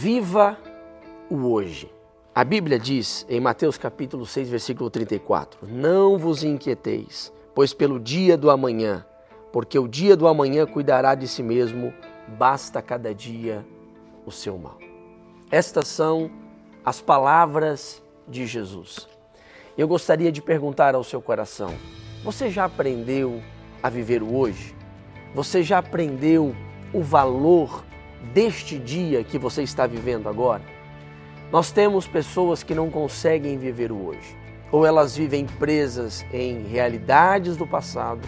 Viva o hoje. A Bíblia diz em Mateus capítulo 6, versículo 34: Não vos inquieteis, pois pelo dia do amanhã, porque o dia do amanhã cuidará de si mesmo, basta cada dia o seu mal. Estas são as palavras de Jesus. Eu gostaria de perguntar ao seu coração: você já aprendeu a viver o hoje? Você já aprendeu o valor deste dia que você está vivendo agora? Nós temos pessoas que não conseguem viver o hoje. Ou elas vivem presas em realidades do passado,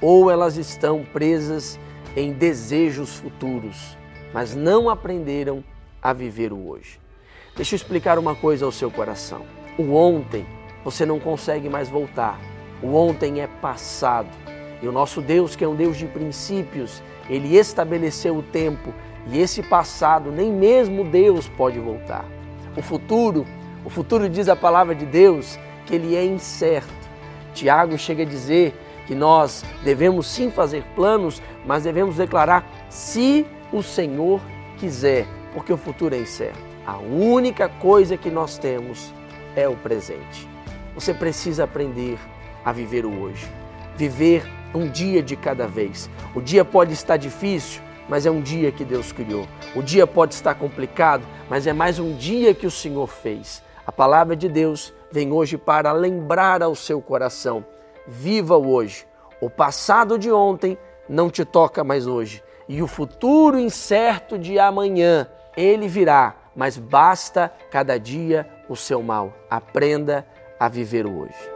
ou elas estão presas em desejos futuros, mas não aprenderam a viver o hoje. Deixa eu explicar uma coisa ao seu coração. O ontem você não consegue mais voltar. O ontem é passado. E o nosso Deus, que é um Deus de princípios, ele estabeleceu o tempo e esse passado nem mesmo Deus pode voltar. O futuro, o futuro diz a palavra de Deus que ele é incerto. Tiago chega a dizer que nós devemos sim fazer planos, mas devemos declarar se o Senhor quiser, porque o futuro é incerto. A única coisa que nós temos é o presente. Você precisa aprender a viver o hoje, viver um dia de cada vez. O dia pode estar difícil, mas é um dia que Deus criou. O dia pode estar complicado, mas é mais um dia que o Senhor fez. A palavra de Deus vem hoje para lembrar ao seu coração: viva o hoje. O passado de ontem não te toca mais hoje, e o futuro incerto de amanhã, ele virá, mas basta cada dia o seu mal. Aprenda a viver o hoje.